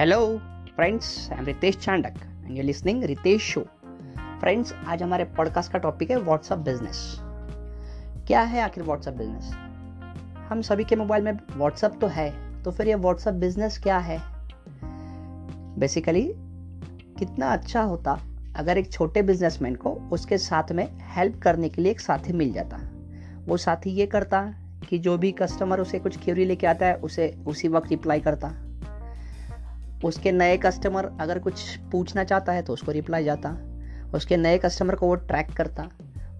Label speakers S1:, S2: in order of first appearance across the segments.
S1: Hello friends I am Ritesh Chandak and you listening Ritesh show friends आज हमारे podcast का topic है WhatsApp business क्या है आखिर व्हाट्सअप बिज़नेस हम सभी के मोबाइल में व्हाट्सअप तो है तो फिर ये व्हाट्सअप बिज़नेस क्या है? बेसिकली कितना अच्छा होता अगर एक छोटे बिजनेसमैन को उसके साथ में हेल्प करने के लिए एक साथी मिल जाता। वो साथी ये करता कि जो भी कस्टमर उसे कुछ क्यूरी लेके आता है, उसे उसी वक्त रिप्लाई करता। उसके नए कस्टमर अगर कुछ पूछना चाहता है तो उसको रिप्लाई जाता। उसके नए कस्टमर को वो ट्रैक करता।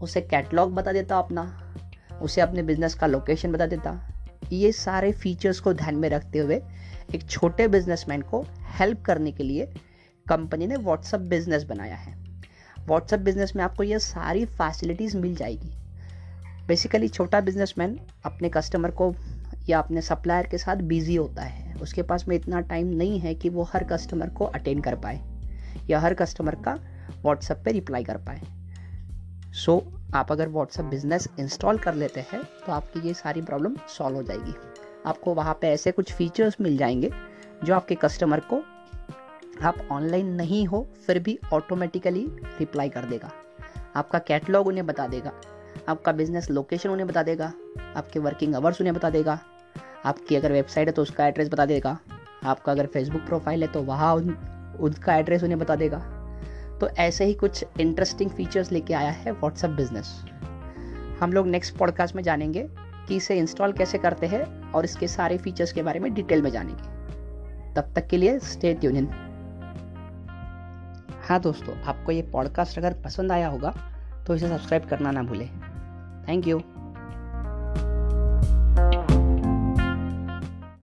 S1: उसे कैटलॉग बता देता अपना। उसे अपने बिज़नेस का लोकेशन बता देता। ये सारे फीचर्स को ध्यान में रखते हुए एक छोटे बिजनेसमैन को हेल्प करने के लिए कंपनी ने व्हाट्सअप बिज़नेस बनाया है। व्हाट्सअप बिज़नेस में आपको ये सारी फैसिलिटीज़ मिल जाएगी। बेसिकली छोटा बिजनेसमैन अपने कस्टमर को या अपने सप्लायर के साथ बिज़ी होता है। उसके पास में इतना टाइम नहीं है कि वो हर कस्टमर को अटेंड कर पाए या हर कस्टमर का व्हाट्सएप पे रिप्लाई कर पाए। सो so, आप अगर व्हाट्सएप बिज़नेस इंस्टॉल कर लेते हैं तो आपकी ये सारी प्रॉब्लम सॉल्व हो जाएगी। आपको वहाँ पे ऐसे कुछ फीचर्स मिल जाएँगे जो आपके कस्टमर को आप ऑनलाइन नहीं हो फिर भी ऑटोमेटिकली रिप्लाई कर देगा। आपका कैटलॉग उन्हें बता देगा आपका बिज़नेस लोकेशन उन्हें बता देगा आपके वर्किंग आवर्स उन्हें बता देगा आपकी अगर वेबसाइट है तो उसका एड्रेस बता देगा। आपका अगर फेसबुक प्रोफ़ाइल है तो वहाँ उन, उनका एड्रेस उन्हें बता देगा। तो ऐसे ही कुछ इंटरेस्टिंग फीचर्स लेके आया है व्हाट्सअप बिज़नेस हम लोग नेक्स्ट पॉडकास्ट में जानेंगे कि इसे इंस्टॉल कैसे करते हैं और इसके सारे फीचर्स के बारे में डिटेल में जानेंगे। तब तक के लिए स्टे ट्यून इन हाँ दोस्तों आपको ये पॉडकास्ट अगर पसंद आया होगा तो इसे सब्सक्राइब करना ना भूलें। Thank you